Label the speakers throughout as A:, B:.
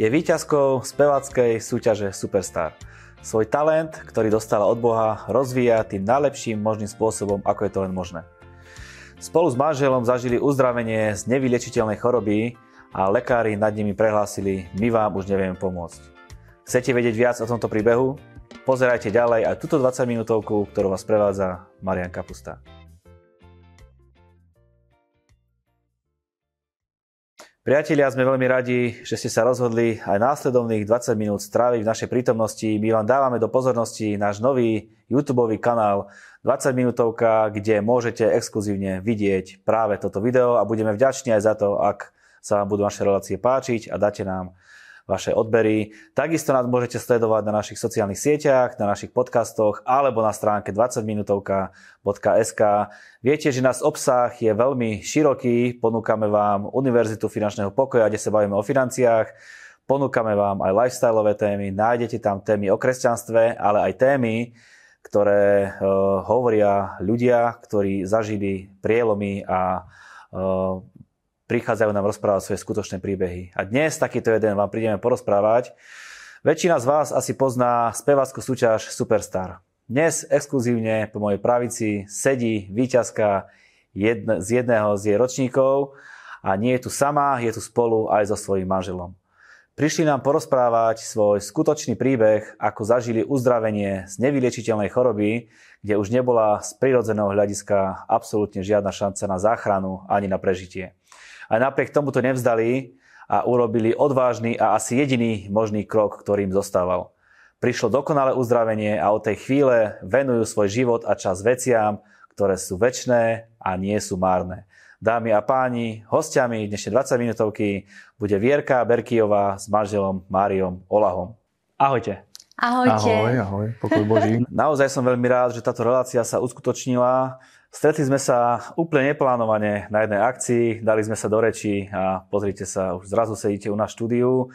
A: Je výťazkou spevackej súťaže Superstar. Svoj talent, ktorý dostala od Boha, rozvíja tým najlepším možným spôsobom, ako je to len možné. Spolu s manželom zažili uzdravenie z nevyliečiteľnej choroby a lekári nad nimi prehlásili, my vám už nevieme pomôcť. Chcete vedieť viac o tomto príbehu? Pozerajte ďalej aj túto 20 minútovku, ktorú vás prevádza Marian Kapusta. Priatelia, sme veľmi radi, že ste sa rozhodli aj následovných 20 minút stráviť v našej prítomnosti. My vám dávame do pozornosti náš nový YouTube kanál 20 minútovka, kde môžete exkluzívne vidieť práve toto video a budeme vďační aj za to, ak sa vám budú naše relácie páčiť a dáte nám vaše odbery. Takisto nás môžete sledovať na našich sociálnych sieťach, na našich podcastoch alebo na stránke 20minutovka.sk. Viete, že nás obsah je veľmi široký, ponúkame vám Univerzitu finančného pokoja, kde sa bavíme o financiách, ponúkame vám aj lifestyleové témy, nájdete tam témy o kresťanstve, ale aj témy, ktoré uh, hovoria ľudia, ktorí zažili prielomy a uh, prichádzajú nám rozprávať svoje skutočné príbehy. A dnes takýto jeden vám prídeme porozprávať. Väčšina z vás asi pozná spevackú súťaž Superstar. Dnes exkluzívne po mojej pravici sedí víťazka jedne, z jedného z jej ročníkov a nie je tu sama, je tu spolu aj so svojím manželom. Prišli nám porozprávať svoj skutočný príbeh, ako zažili uzdravenie z nevyliečiteľnej choroby, kde už nebola z prírodzeného hľadiska absolútne žiadna šanca na záchranu ani na prežitie. A napriek tomu to nevzdali a urobili odvážny a asi jediný možný krok, ktorým zostával. Prišlo dokonalé uzdravenie a od tej chvíle venujú svoj život a čas veciam, ktoré sú väčné a nie sú márne. Dámy a páni, hostiami dnešnej 20 minútovky bude Vierka Berkijová s manželom Máriom Olahom. Ahojte.
B: Ahojte.
C: Ahoj, ahoj, pokoj Boží.
A: Naozaj som veľmi rád, že táto relácia sa uskutočnila Stretli sme sa úplne neplánovane na jednej akcii, dali sme sa do reči a pozrite sa, už zrazu sedíte u nás štúdiu.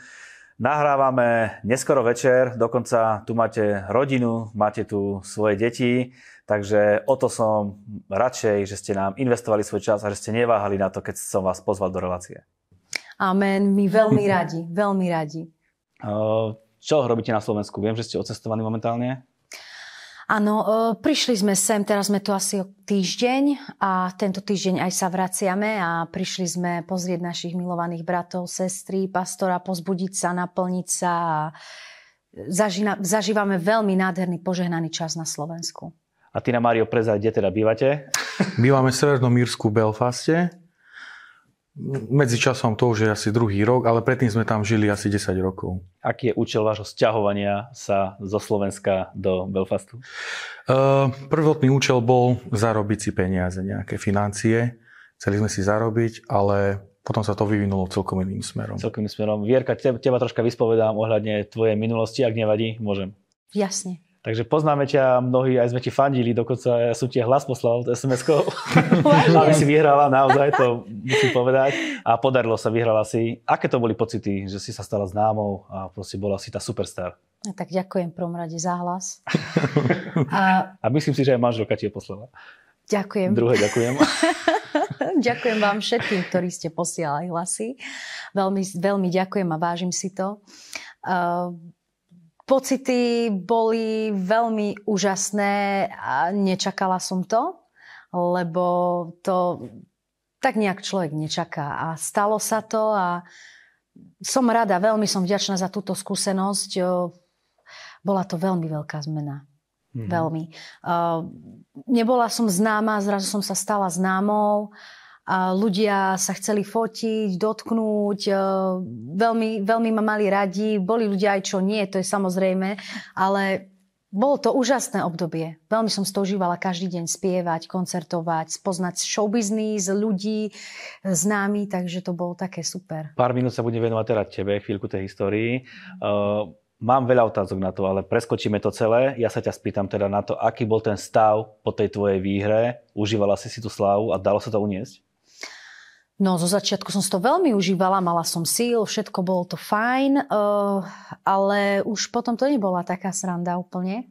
A: Nahrávame neskoro večer, dokonca tu máte rodinu, máte tu svoje deti, takže o to som radšej, že ste nám investovali svoj čas a že ste neváhali na to, keď som vás pozval do relácie.
B: Amen, my veľmi radi, veľmi radi.
A: Čo robíte na Slovensku? Viem, že ste odcestovaní momentálne.
B: Áno, e, prišli sme sem, teraz sme tu asi o týždeň a tento týždeň aj sa vraciame a prišli sme pozrieť našich milovaných bratov, sestry, pastora, pozbudiť sa, naplniť sa a zažíva, zažívame veľmi nádherný, požehnaný čas na Slovensku.
A: A ty na Mário prezať, kde teda bývate?
C: Bývame v Severnom Mírsku v Belfaste medzi časom to už je asi druhý rok, ale predtým sme tam žili asi 10 rokov.
A: Aký je účel vášho sťahovania sa zo Slovenska do Belfastu?
C: Uh, prvotný účel bol zarobiť si peniaze, nejaké financie. Chceli sme si zarobiť, ale potom sa to vyvinulo celkom iným smerom.
A: Celkom iným smerom. Vierka, teba troška vyspovedám ohľadne tvojej minulosti, ak nevadí, môžem.
B: Jasne.
A: Takže poznáme ťa, mnohí aj sme ti fandili, dokonca ja som ti hlas poslal SMS-kou, aby si vyhrala, naozaj to musím povedať. A podarilo sa, vyhrala si. Aké to boli pocity, že si sa stala známou a proste bola si tá superstar?
B: No, tak ďakujem prvom rade za hlas.
A: a... a myslím si, že aj manželka ti je poslala.
B: Ďakujem.
A: Druhé ďakujem.
B: ďakujem vám všetkým, ktorí ste posielali hlasy. Veľmi, veľmi ďakujem a vážim si to. Uh, Pocity boli veľmi úžasné a nečakala som to, lebo to tak nejak človek nečaká. A stalo sa to a som rada, veľmi som vďačná za túto skúsenosť. Bola to veľmi veľká zmena. Mm-hmm. Veľmi. Nebola som známa, zrazu som sa stala známou ľudia sa chceli fotiť, dotknúť, e, veľmi, veľmi ma mali radi, boli ľudia aj čo nie, to je samozrejme, ale bolo to úžasné obdobie. Veľmi som to každý deň spievať, koncertovať, spoznať showbiznis, ľudí známy, takže to bolo také super.
A: Pár minút sa budem venovať teda tebe, chvíľku tej histórii. Uh, mám veľa otázok na to, ale preskočíme to celé. Ja sa ťa spýtam teda na to, aký bol ten stav po tej tvojej výhre. Užívala si si tú slávu a dalo sa to uniesť?
B: No, zo začiatku som si to veľmi užívala, mala som síl, všetko bolo to fajn, uh, ale už potom to nebola taká sranda úplne.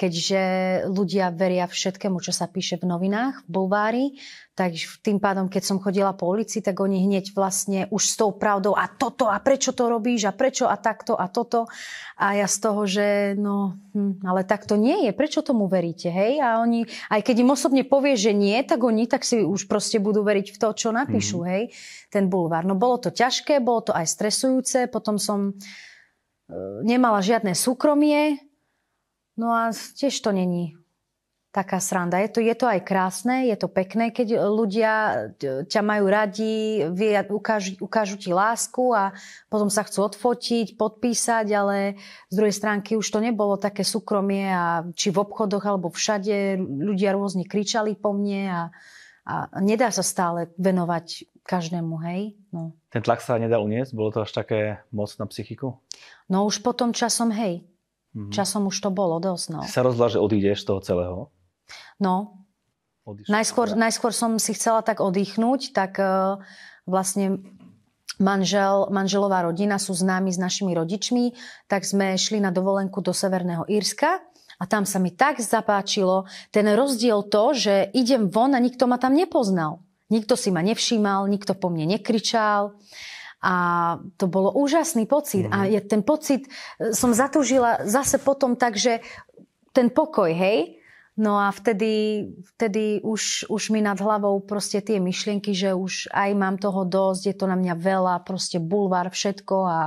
B: Keďže ľudia veria všetkému, čo sa píše v novinách, v bulvári, tak tým pádom, keď som chodila po ulici, tak oni hneď vlastne už s tou pravdou a toto a prečo to robíš a prečo a takto a toto. A ja z toho, že no, hm, ale tak to nie je, prečo tomu veríte, hej? A oni, aj keď im osobne povie, že nie, tak oni tak si už proste budú veriť v to, čo napíšu, mm-hmm. hej? Ten bulvár. No bolo to ťažké, bolo to aj stresujúce, potom som e, nemala žiadne súkromie, No a tiež to není taká sranda. Je to, je to aj krásne, je to pekné, keď ľudia ťa majú radi, ukážu, ukážu ti lásku a potom sa chcú odfotiť, podpísať, ale z druhej stránky už to nebolo také súkromie a či v obchodoch alebo všade ľudia rôzne kričali po mne a, a nedá sa stále venovať každému, hej. No.
A: Ten tlak sa nedal uniesť? Bolo to až také moc na psychiku?
B: No už potom časom, hej. Mm-hmm. Časom už to bolo dosť. No.
A: Si sa rozhodla, že odídeš z toho celého?
B: No. najskôr, najskôr som si chcela tak oddychnúť, tak uh, vlastne manžel, manželová rodina sú známi s našimi rodičmi, tak sme šli na dovolenku do Severného Írska a tam sa mi tak zapáčilo ten rozdiel to, že idem von a nikto ma tam nepoznal. Nikto si ma nevšímal, nikto po mne nekričal. A to bolo úžasný pocit. Mm. A mhm. je, ten pocit e, som zatúžila zase potom tak, že ten pokoj, hej? No a vtedy, vtedy už, už mi nad hlavou proste tie myšlienky, že už aj mám toho dosť, je to na mňa veľa, proste bulvár, všetko a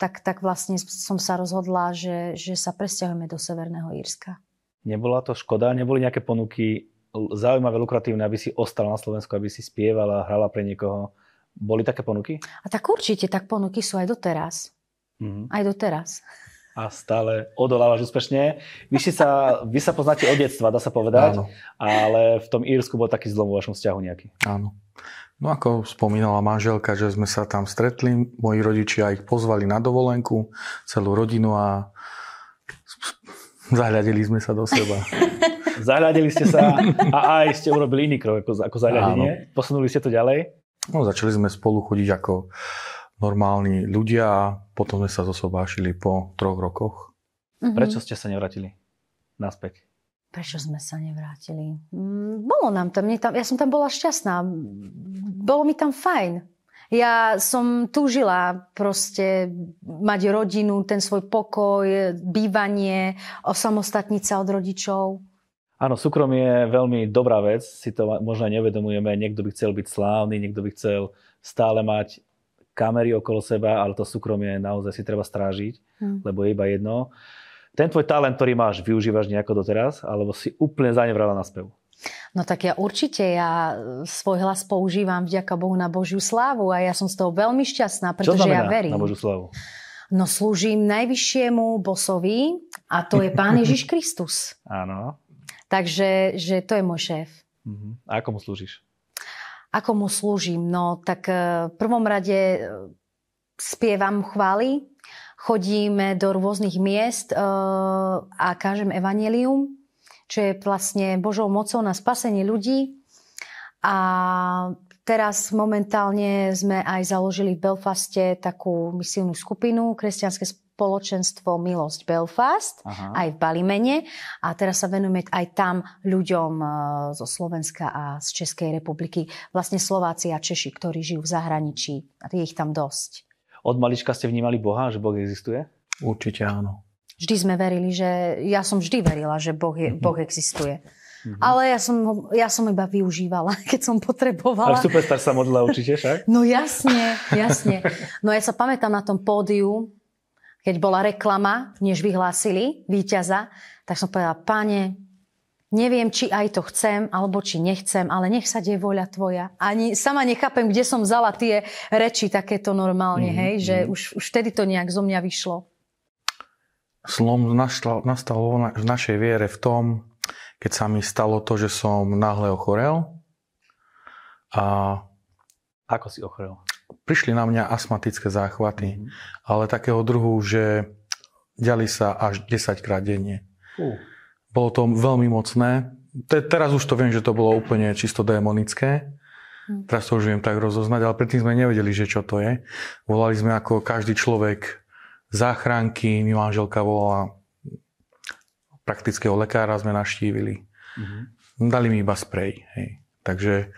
B: tak, tak vlastne som sa rozhodla, že, že sa presťahujeme do Severného Írska.
A: Nebola to škoda? Neboli nejaké ponuky zaujímavé, lukratívne, aby si ostala na Slovensku, aby si spievala, hrala pre niekoho? Boli také ponuky?
B: A tak určite, tak ponuky sú aj doteraz. Mm-hmm. Aj doteraz.
A: A stále odolávaš úspešne. Vy, si sa, vy sa poznáte od detstva, dá sa povedať, Áno. ale v tom Írsku bol taký zlom vo vašom vzťahu nejaký.
C: Áno. No ako spomínala manželka, že sme sa tam stretli, moji rodičia ich pozvali na dovolenku, celú rodinu a zahľadili sme sa do seba.
A: zahľadili ste sa a aj ste urobili iný krok ako, ako zahľadenie. Áno. Posunuli ste to ďalej?
C: No, začali sme spolu chodiť ako normálni ľudia a potom sme sa zosobášili po troch rokoch.
A: Mm-hmm. Prečo ste sa nevrátili naspäť?
B: Prečo sme sa nevrátili? Mm, bolo nám tam, tam, ja som tam bola šťastná. Bolo mi tam fajn. Ja som túžila proste mať rodinu, ten svoj pokoj, bývanie, osamostatniť sa od rodičov.
A: Áno, súkromie je veľmi dobrá vec, si to možno aj nevedomujeme. Niekto by chcel byť slávny, niekto by chcel stále mať kamery okolo seba, ale to súkromie naozaj si treba strážiť, hmm. lebo je iba jedno. Ten tvoj talent, ktorý máš, využívaš nejako doteraz, alebo si úplne zanevrala na spev?
B: No tak ja určite, ja svoj hlas používam vďaka Bohu na Božiu slávu a ja som z toho veľmi šťastná, pretože ja verím.
A: na Božiu slávu?
B: No slúžim najvyššiemu bosovi a to je Pán Ježiš Kristus.
A: Áno.
B: Takže že to je môj šéf.
A: Uh-huh. A ako mu slúžiš?
B: Ako mu slúžim? No tak e, v prvom rade e, spievam chvály, chodíme do rôznych miest uh, a kážem evanelium, čo je vlastne Božou mocou na spasenie ľudí. A teraz momentálne sme aj založili v Belfaste takú misívnu skupinu Kresťanské spoločenstvo Milosť Belfast, Aha. aj v Balimene. A teraz sa venujeme aj tam ľuďom e, zo Slovenska a z Českej republiky. Vlastne Slováci a Češi, ktorí žijú v zahraničí. A je ich tam dosť.
A: Od malička ste vnímali Boha, že Boh existuje?
C: Určite áno.
B: Vždy sme verili, že... Ja som vždy verila, že Boh, je, boh existuje. Mm-hmm. Ale ja som, ho, ja som iba využívala, keď som potrebovala.
A: Ale Superstar sa modlila určite však?
B: No jasne, jasne. No ja sa pamätám na tom pódiu, keď bola reklama, než vyhlásili víťaza, tak som povedala, páne, neviem, či aj to chcem, alebo či nechcem, ale nech sa deje voľa tvoja. Ani sama nechápem, kde som vzala tie reči takéto normálne, mm-hmm. hej, že mm. už, už vtedy to nejak zo mňa vyšlo.
C: Slom nastal, nastal v našej viere v tom, keď sa mi stalo to, že som náhle ochorel. A
A: ako si ochorel?
C: Prišli na mňa astmatické záchvaty, mm. ale takého druhu, že ďali sa až 10 krát denne. Uh. Bolo to veľmi mocné. Te, teraz už to viem, že to bolo úplne čisto démonické. Mm. Teraz to už viem tak rozoznať, ale predtým sme nevedeli, že čo to je. Volali sme ako každý človek záchranky, mi manželka volala praktického lekára sme naštívili. Mm-hmm. Dali mi iba sprej. Hej. Takže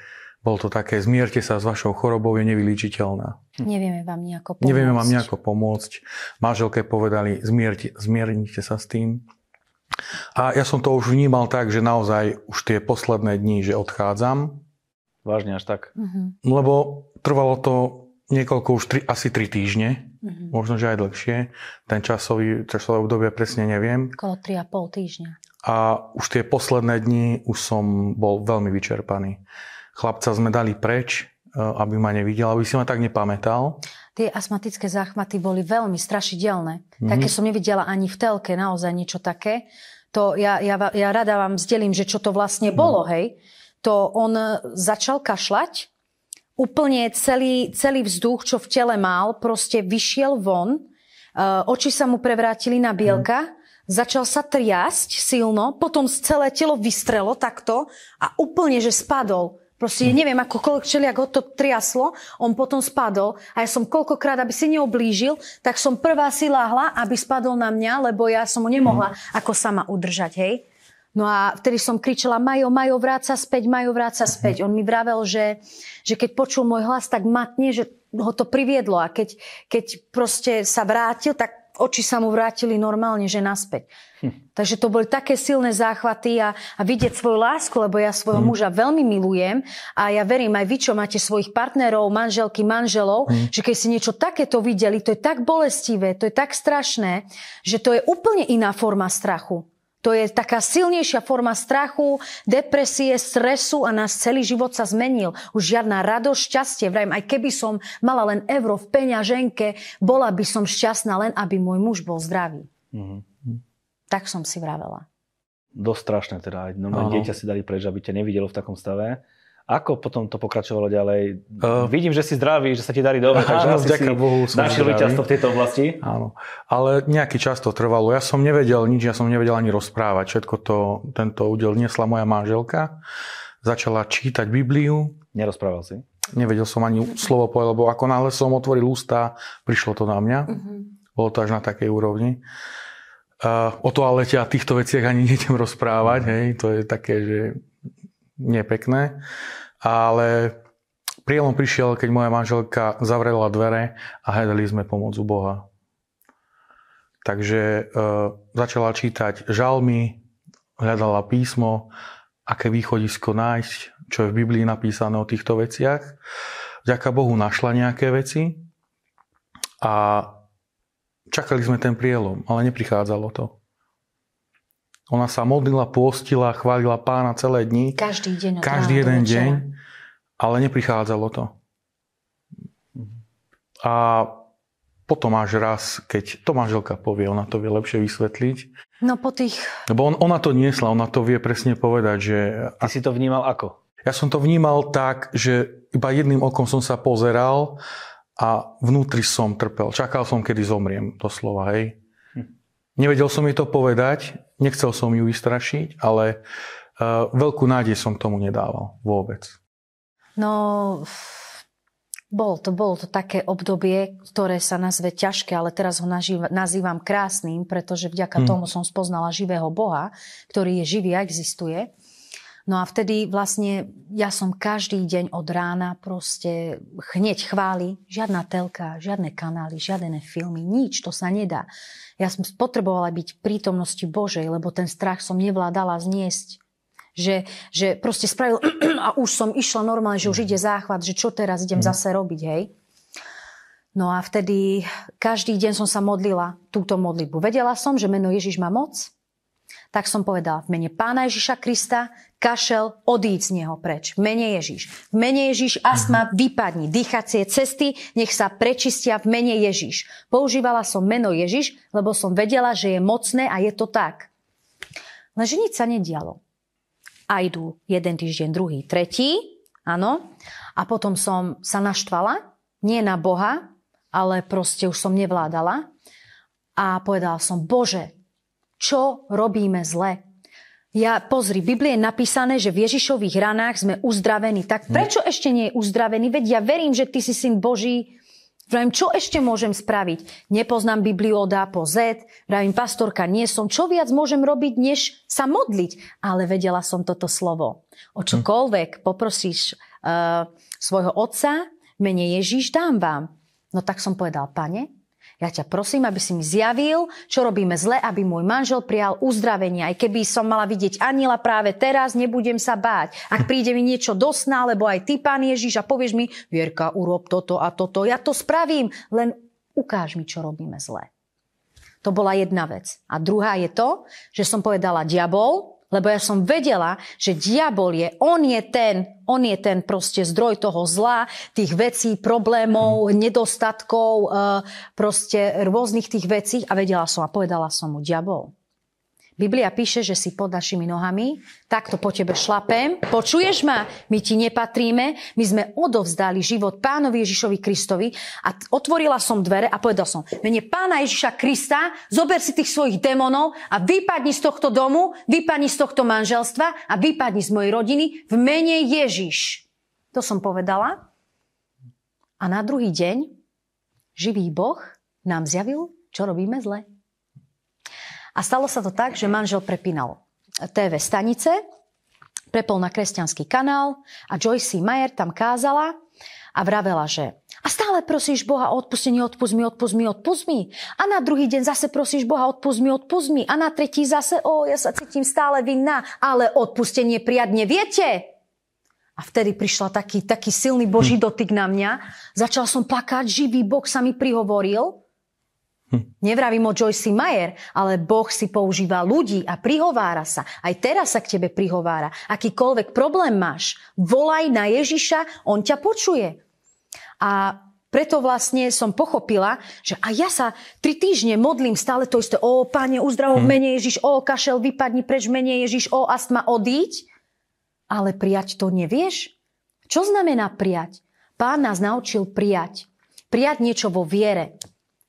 C: bolo to také, zmierte sa s vašou chorobou, je nevylíčiteľná.
B: Nevieme vám nejako pomôcť.
C: Nevieme vám nejako pomôcť. Máželke povedali, zmierte, zmiernite sa s tým. A ja som to už vnímal tak, že naozaj už tie posledné dni, že odchádzam.
A: Vážne až tak?
C: Uh-huh. Lebo trvalo to niekoľko, už tri, asi tri týždne, uh-huh. možno, že aj dlhšie. Ten časový, časové obdobie presne neviem.
B: Kolo 3,5 týždňa.
C: A už tie posledné dni už som bol veľmi vyčerpaný chlapca sme dali preč, e, aby ma nevidel, aby si ma tak nepamätal.
B: Tie astmatické záchmaty boli veľmi strašidelné. Mm-hmm. Také som nevidela ani v telke, naozaj niečo také. To ja, ja, ja rada vám zdelím, že čo to vlastne mm. bolo, hej. To on začal kašľať, úplne celý, celý vzduch, čo v tele mal, proste vyšiel von, uh, oči sa mu prevrátili na bielka, mm. začal sa triasť silno, potom celé telo vystrelo takto a úplne, že spadol. Proste mm. neviem, ako čeliak ho to triaslo, on potom spadol a ja som koľkokrát, aby si neoblížil, tak som prvá si láhla, aby spadol na mňa, lebo ja som ho nemohla mm. ako sama udržať, hej. No a vtedy som kričala, Majo, Majo, vráca späť, Majo, vráca späť. On mi vravel, že, že keď počul môj hlas, tak matne, že ho to priviedlo a keď, keď proste sa vrátil, tak oči sa mu vrátili normálne, že naspäť. Hm. Takže to boli také silné záchvaty a, a vidieť svoju lásku, lebo ja svojho hm. muža veľmi milujem a ja verím aj vy, čo máte svojich partnerov, manželky, manželov, hm. že keď si niečo takéto videli, to je tak bolestivé, to je tak strašné, že to je úplne iná forma strachu. To je taká silnejšia forma strachu, depresie, stresu a náš celý život sa zmenil. Už žiadna radosť, šťastie. Vrajím, aj keby som mala len euro v peňaženke, bola by som šťastná len, aby môj muž bol zdravý. Mm-hmm. Tak som si vravela.
A: Dosť strašné teda. Normálne dieťa si dali preč, aby ťa nevidelo v takom stave. Ako potom to pokračovalo ďalej? Uh, Vidím, že si zdravý, že sa ti darí dobre, takže áno, asi si Bohu, našiel víťazstvo v tejto oblasti.
C: Áno, ale nejaký čas to trvalo. Ja som nevedel nič, ja som nevedel ani rozprávať. Všetko to, tento údel niesla moja manželka. Začala čítať Bibliu.
A: Nerozprával si?
C: Nevedel som ani slovo povedať, lebo ako náhle som otvoril ústa, prišlo to na mňa. Uh-huh. Bolo to až na takej úrovni. Uh, o toalete a týchto veciach ani nejdem rozprávať, uh-huh. hej, to je také, že nepekné, ale prielom prišiel, keď moja manželka zavrela dvere a hľadali sme pomoc u Boha. Takže e, začala čítať žalmy, hľadala písmo, aké východisko nájsť, čo je v Biblii napísané o týchto veciach. Vďaka Bohu našla nejaké veci a čakali sme ten prielom, ale neprichádzalo to. Ona sa modlila, postila, chválila pána celé dni.
B: Každý deň.
C: Každý jeden deň, ale neprichádzalo to. A potom až raz, keď to manželka povie, ona to vie lepšie vysvetliť.
B: No po tých...
C: Lebo on, ona to niesla, ona to vie presne povedať, že...
A: Ty si to vnímal ako?
C: Ja som to vnímal tak, že iba jedným okom som sa pozeral a vnútri som trpel. Čakal som, kedy zomriem, doslova, hej. Nevedel som jej to povedať, nechcel som ju vystrašiť, ale uh, veľkú nádej som tomu nedával vôbec.
B: No, bol to, bolo to také obdobie, ktoré sa nazve ťažké, ale teraz ho nazývam krásnym, pretože vďaka hmm. tomu som spoznala živého Boha, ktorý je živý a existuje. No a vtedy vlastne ja som každý deň od rána proste hneď chváli, žiadna telka, žiadne kanály, žiadne filmy, nič, to sa nedá. Ja som potrebovala byť v prítomnosti Božej, lebo ten strach som nevládala zniesť. Že, že proste spravil a už som išla normálne, že už ide záchvat, že čo teraz idem mhm. zase robiť, hej. No a vtedy každý deň som sa modlila túto modlitbu. Vedela som, že meno Ježiš má moc, tak som povedala v mene Pána Ježiša Krista, kašel, odíď z neho preč. V mene Ježiš. V mene Ježiš astma uh-huh. vypadni. Dýchacie cesty nech sa prečistia v mene Ježiš. Používala som meno Ježiš, lebo som vedela, že je mocné a je to tak. Lenže nič sa nedialo. A idú jeden týždeň, druhý, tretí, áno. A potom som sa naštvala, nie na Boha, ale proste už som nevládala. A povedala som, Bože, čo robíme zle. Ja, pozri, v Biblii je napísané, že v Ježišových ranách sme uzdravení. Tak hm. prečo ešte nie je uzdravený? Veď ja verím, že ty si syn Boží. Vravím, čo ešte môžem spraviť? Nepoznám Bibliu od A po Z, vravím, pastorka nie som. Čo viac môžem robiť, než sa modliť? Ale vedela som toto slovo. O čokoľvek poprosíš uh, svojho otca, mene Ježíš dám vám. No tak som povedal, pane, ja ťa prosím, aby si mi zjavil, čo robíme zle, aby môj manžel prijal uzdravenie. Aj keby som mala vidieť aniela práve teraz, nebudem sa báť. Ak príde mi niečo do sna, lebo aj ty, pán Ježiš, a povieš mi, Vierka, urob toto a toto, ja to spravím, len ukáž mi, čo robíme zle. To bola jedna vec. A druhá je to, že som povedala, diabol, lebo ja som vedela, že diabol je, on je ten, on je ten proste zdroj toho zla, tých vecí, problémov, nedostatkov, eh, proste rôznych tých vecí. A vedela som a povedala som mu, diabol, Biblia píše, že si pod našimi nohami, takto po tebe šlapem. Počuješ ma? My ti nepatríme. My sme odovzdali život pánovi Ježišovi Kristovi a otvorila som dvere a povedal som, mene pána Ježiša Krista, zober si tých svojich démonov a vypadni z tohto domu, vypadni z tohto manželstva a vypadni z mojej rodiny v mene Ježiš. To som povedala. A na druhý deň živý Boh nám zjavil, čo robíme zle. A stalo sa to tak, že manžel prepínal TV stanice, prepol na kresťanský kanál a Joyce Mayer tam kázala a vravela, že a stále prosíš Boha o odpustenie, odpust mi, odpust mi, odpust mi. A na druhý deň zase prosíš Boha, odpust mi, odpust mi. A na tretí zase, o, ja sa cítim stále vinná, ale odpustenie prijadne viete. A vtedy prišla taký, taký silný Boží hm. dotyk na mňa. Začal som plakať, živý Boh sa mi prihovoril. Hm. Nevravím o Joyce Meyer, ale Boh si používa ľudí a prihovára sa. Aj teraz sa k tebe prihovára. Akýkoľvek problém máš, volaj na Ježiša, on ťa počuje. A preto vlastne som pochopila, že a ja sa tri týždne modlím stále to isté. O, páne, uzdravo v hm. mene Ježiš, o, kašel, vypadni preč mene Ježiš, o, astma, odíď. Ale prijať to nevieš? Čo znamená prijať? Pán nás naučil prijať. Prijať niečo vo viere.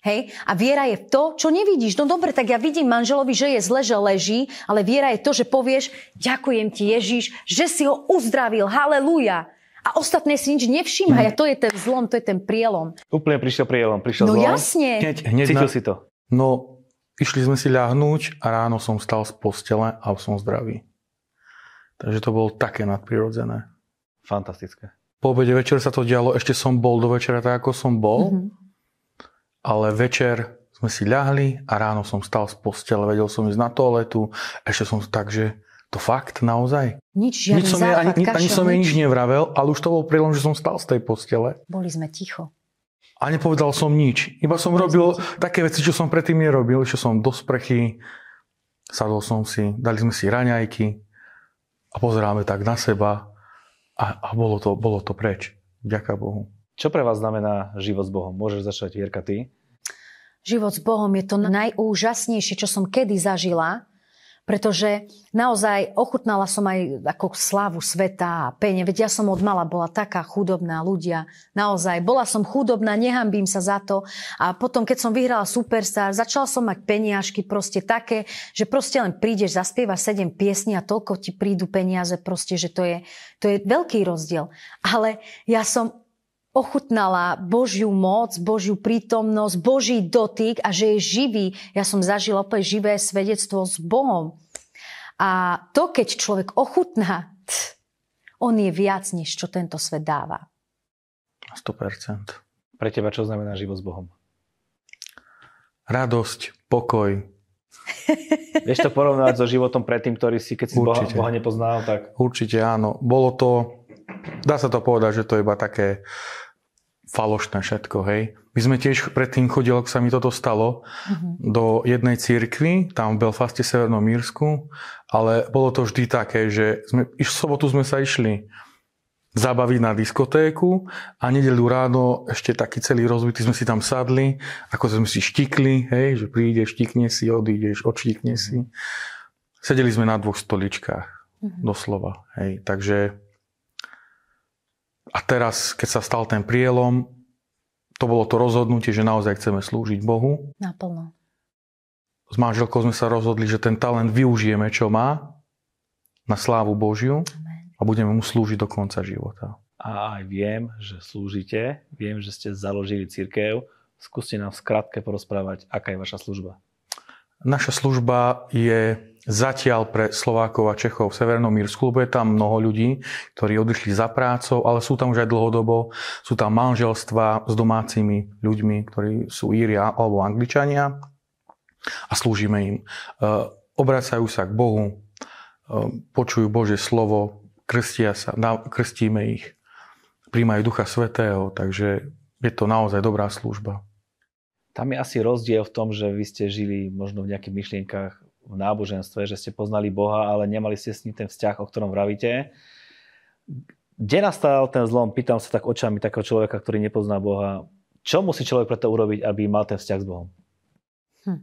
B: Hej? A viera je to, čo nevidíš. No dobre, tak ja vidím manželovi, že je zle, že leží, ale viera je to, že povieš, ďakujem ti Ježiš, že si ho uzdravil, halleluja. A ostatné si nič nevšíma. Mm. A to je ten zlom, to je ten prielom.
A: Úplne prišiel prielom, prišiel
B: No
A: zlom.
B: jasne.
C: Hneď, hneď
A: Cítil
C: na,
A: si to.
C: No, išli sme si ľahnúť a ráno som stal z postele a som zdravý. Takže to bolo také nadprirodzené.
A: Fantastické.
C: Po obede večer sa to dialo, ešte som bol do večera tak, ako som bol. Mm-hmm ale večer sme si ľahli a ráno som stal z postele, vedel som ísť na toaletu, ešte som tak, že to fakt naozaj?
B: Nič, žiadny
C: nič som
B: západ,
C: ani,
B: kašel,
C: ani som jej nič nevravel, ale už to bol prílom, že som stal z tej postele.
B: Boli sme ticho.
C: A nepovedal som nič. Iba som Boli robil také veci, čo som predtým nerobil. Išiel som do sprechy, sadol som si, dali sme si raňajky a pozeráme tak na seba a, a bolo, to, bolo to preč. Ďaká Bohu.
A: Čo pre vás znamená život s Bohom? Môžeš začať, Jirka, ty?
B: Život s Bohom je to najúžasnejšie, čo som kedy zažila, pretože naozaj ochutnala som aj ako slávu sveta a pene. Veď ja som od mala bola taká chudobná ľudia. Naozaj, bola som chudobná, nehambím sa za to. A potom, keď som vyhrala Superstar, začala som mať peniažky proste také, že proste len prídeš, zaspievaš sedem piesní a toľko ti prídu peniaze proste, že to je, to je veľký rozdiel. Ale ja som ochutnala Božiu moc, Božiu prítomnosť, Boží dotyk a že je živý. Ja som zažila opäť živé svedectvo s Bohom. A to, keď človek ochutná, on je viac, než čo tento svet dáva.
C: 100%.
A: Pre teba čo znamená život s Bohom?
C: Radosť, pokoj.
A: Vieš to porovnať so životom predtým, ktorý si, keď si Boha, Boha nepoznal? Tak...
C: Určite áno. Bolo to, dá sa to povedať, že to je iba také falošné všetko, hej. My sme tiež predtým chodili, ak sa mi toto stalo, uh-huh. do jednej cirkvi, tam v Belfaste, Severnom Mírsku, ale bolo to vždy také, že sme, v sobotu sme sa išli zabaviť na diskotéku a nedelu ráno ešte taký celý rozbitý sme si tam sadli, ako sme si štikli, hej, že prídeš, štikne si, odídeš, odštikne si. Sedeli sme na dvoch stoličkách, uh-huh. doslova, hej, takže a teraz, keď sa stal ten prielom, to bolo to rozhodnutie, že naozaj chceme slúžiť Bohu.
B: Naplno.
C: S manželkou sme sa rozhodli, že ten talent využijeme, čo má, na slávu Božiu Amen. a budeme mu slúžiť do konca života.
A: a aj viem, že slúžite, viem, že ste založili církev. Skúste nám v skratke porozprávať, aká je vaša služba.
C: Naša služba je zatiaľ pre Slovákov a Čechov v Severnom Mírsku, lebo je tam mnoho ľudí, ktorí odišli za prácou, ale sú tam už aj dlhodobo. Sú tam manželstva s domácimi ľuďmi, ktorí sú Íria alebo Angličania a slúžime im. E, obracajú sa k Bohu, e, počujú Božie slovo, krstia sa, krstíme ich, príjmajú Ducha Svetého, takže je to naozaj dobrá služba.
A: Tam je asi rozdiel v tom, že vy ste žili možno v nejakých myšlienkach v náboženstve, že ste poznali Boha, ale nemali ste s ním ten vzťah, o ktorom vravíte. Kde nastal ten zlom? Pýtam sa tak očami takého človeka, ktorý nepozná Boha. Čo musí človek preto urobiť, aby mal ten vzťah s Bohom? Hm.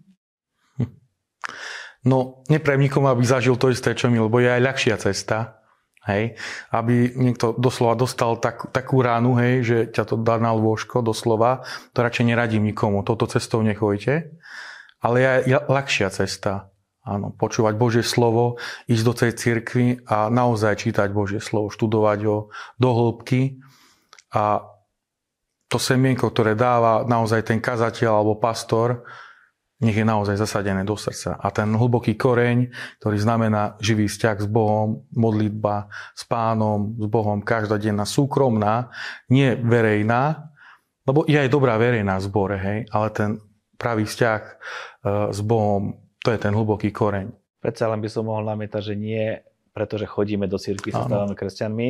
C: No, neprajem nikomu, aby zažil to isté, čo mi, lebo je aj ľahšia cesta. Hej, aby niekto doslova dostal tak, takú ránu, hej, že ťa to dá na lôžko, doslova, to radšej neradím nikomu, touto cestou nechojte. Ale je ľahšia cesta. Áno, počúvať Božie slovo, ísť do tej cirkvi a naozaj čítať Božie slovo, študovať ho do hĺbky. A to semienko, ktoré dáva naozaj ten kazateľ alebo pastor, nech je naozaj zasadené do srdca. A ten hlboký koreň, ktorý znamená živý vzťah s Bohom, modlitba s pánom, s Bohom, každodenná, súkromná, nie verejná, lebo je aj dobrá verejná zbore, hej, ale ten pravý vzťah e, s Bohom, to je ten hlboký koreň.
A: Predsa len by som mohol namietať, že nie pretože chodíme do cirkvi, sa stávame kresťanmi.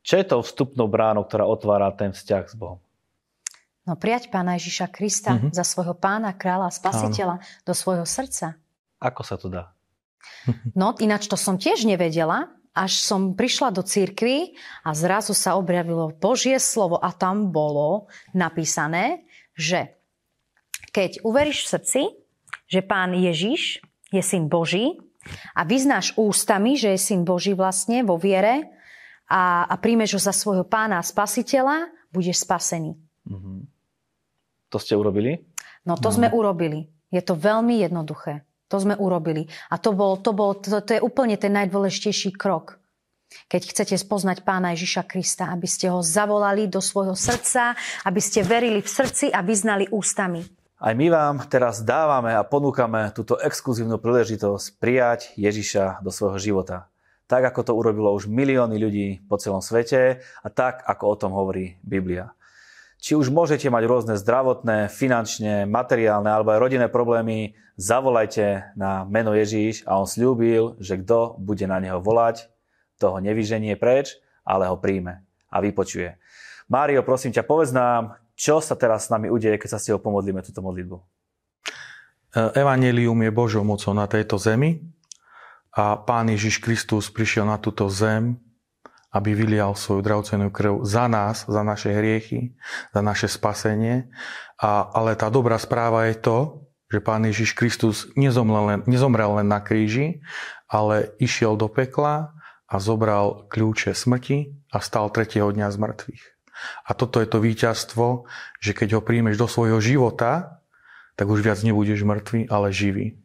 A: Čo je to vstupnou bránou, ktorá otvára ten vzťah s Bohom?
B: No prijať Pána Ježiša Krista mm-hmm. za svojho pána, kráľa, spasiteľa Áno. do svojho srdca.
A: Ako sa to dá?
B: No ináč to som tiež nevedela, až som prišla do cirkvi a zrazu sa objavilo Božie slovo a tam bolo napísané, že keď uveríš v srdci, že pán Ježiš je syn Boží a vyznáš ústami, že je syn Boží vlastne vo viere a, a príjmeš ho za svojho pána a spasiteľa, budeš spasený. Mm-hmm.
A: To ste urobili?
B: No to no. sme urobili. Je to veľmi jednoduché. To sme urobili. A to, bol, to, bol, to, to je úplne ten najdôležitejší krok. Keď chcete spoznať pána Ježiša Krista, aby ste ho zavolali do svojho srdca, aby ste verili v srdci a vyznali ústami.
A: Aj my vám teraz dávame a ponúkame túto exkluzívnu príležitosť prijať Ježiša do svojho života. Tak, ako to urobilo už milióny ľudí po celom svete a tak, ako o tom hovorí Biblia. Či už môžete mať rôzne zdravotné, finančné, materiálne alebo aj rodinné problémy, zavolajte na meno Ježíš a on slúbil, že kto bude na neho volať, toho nevyženie preč, ale ho príjme a vypočuje. Mário, prosím ťa, povedz nám, čo sa teraz s nami udeje, keď sa s tebou pomodlíme túto modlitbu.
C: Evangelium je Božou mocou na tejto zemi a Pán Ježiš Kristus prišiel na túto zem aby vylial svoju drahocenú krv za nás, za naše hriechy, za naše spasenie. A, ale tá dobrá správa je to, že Pán Ježiš Kristus nezomrel len, nezomrel len na kríži, ale išiel do pekla a zobral kľúče smrti a stal tretieho dňa z mŕtvych. A toto je to víťazstvo, že keď ho príjmeš do svojho života, tak už viac nebudeš mŕtvý, ale živý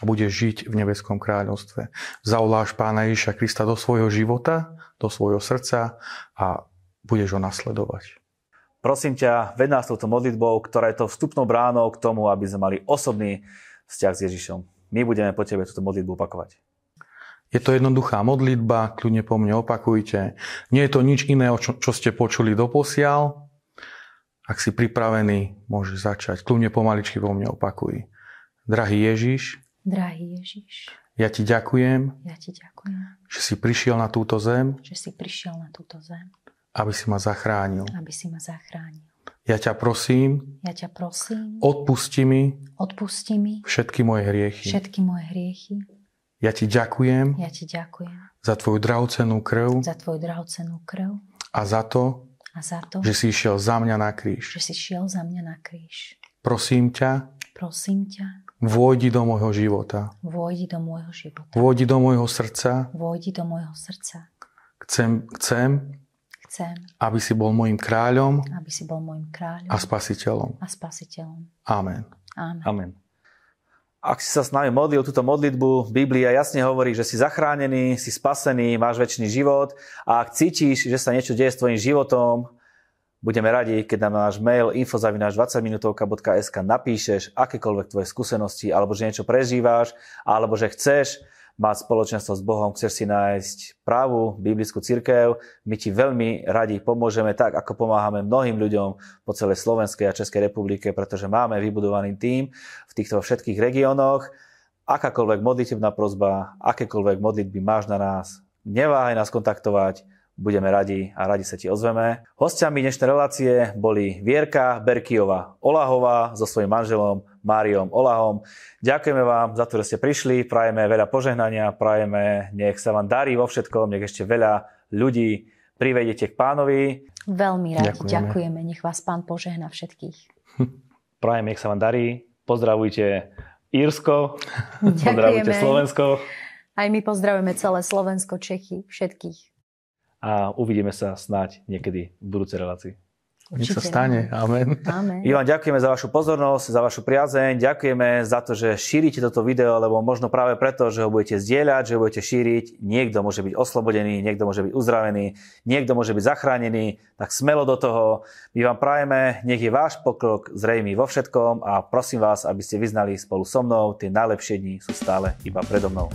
C: a budeš žiť v nebeskom kráľovstve. Zavoláš Pána Ježiša Krista do svojho života, do svojho srdca a budeš ho nasledovať.
A: Prosím ťa, ved nás touto modlitbou, ktorá je to vstupnou bránou k tomu, aby sme mali osobný vzťah s Ježišom. My budeme po tebe túto modlitbu opakovať.
C: Je to jednoduchá modlitba, kľudne po mne opakujte. Nie je to nič iného, čo, čo ste počuli doposiaľ. Ak si pripravený, môžeš začať. Kľudne pomaličky po mne opakuj. Drahý Ježiš,
B: Drahý Ježiš,
C: ja ti ďakujem,
B: ja ti ďakujem,
C: že si prišiel na túto zem,
B: že si prišiel na túto zem,
C: aby si ma zachránil.
B: Aby si ma zachránil.
C: Ja ťa prosím,
B: ja ťa prosím,
C: odpusti mi,
B: odpusti mi
C: všetky moje hriechy.
B: Všetky moje hriechy.
C: Ja ti ďakujem,
B: ja ti ďakujem
C: za tvoju drahocenú krv,
B: za tvoju drahocenú krv
C: a za to,
B: a za to,
C: že si išiel za mňa na kríž.
B: Že si šiel za mňa na kríž.
C: Prosím ťa,
B: prosím ťa,
C: Vôjdi do môjho života.
B: Vôjdi do môjho života.
C: Vôjdi do môjho srdca.
B: Vôjdi do môjho srdca.
C: Chcem, chcem,
B: chcem,
C: aby si bol môjim kráľom,
B: aby si bol môjim kráľom
C: a spasiteľom.
B: A spasiteľom.
C: Amen.
B: Amen.
A: Amen. Ak si sa s nami modlil túto modlitbu, Biblia jasne hovorí, že si zachránený, si spasený, máš väčší život. A ak cítiš, že sa niečo deje s tvojim životom, budeme radi, keď nám náš mail infozavináš 20minutovka.sk napíšeš akékoľvek tvoje skúsenosti, alebo že niečo prežíváš, alebo že chceš mať spoločenstvo s Bohom, chceš si nájsť právu biblickú církev, my ti veľmi radi pomôžeme tak, ako pomáhame mnohým ľuďom po celej Slovenskej a Českej republike, pretože máme vybudovaný tým v týchto všetkých regiónoch. Akákoľvek modlitebná prozba, akékoľvek modlitby máš na nás, neváhaj nás kontaktovať, budeme radi a radi sa ti ozveme. Hostiami dnešnej relácie boli Vierka Berkiova Olahová so svojím manželom Máriom Olahom. Ďakujeme vám za to, že ste prišli, prajeme veľa požehnania, prajeme, nech sa vám darí vo všetkom, nech ešte veľa ľudí privedete k pánovi.
B: Veľmi radi ďakujeme. ďakujeme, nech vás pán požehna všetkých.
A: Prajem, nech sa vám darí, pozdravujte Írsko, ďakujeme. pozdravujte Slovensko.
B: Aj my pozdravujeme celé Slovensko, Čechy, všetkých
A: a uvidíme sa snáď niekedy v budúcej relácii.
C: Nech sa stane. Amen.
B: Amen.
A: Ivan, ďakujeme za vašu pozornosť, za vašu priazeň. Ďakujeme za to, že šírite toto video, lebo možno práve preto, že ho budete zdieľať, že ho budete šíriť. Niekto môže byť oslobodený, niekto môže byť uzdravený, niekto môže byť zachránený. Tak smelo do toho. My vám prajeme, nech je váš pokrok zrejmý vo všetkom a prosím vás, aby ste vyznali spolu so mnou, tie najlepšie dni sú stále iba predo mnou.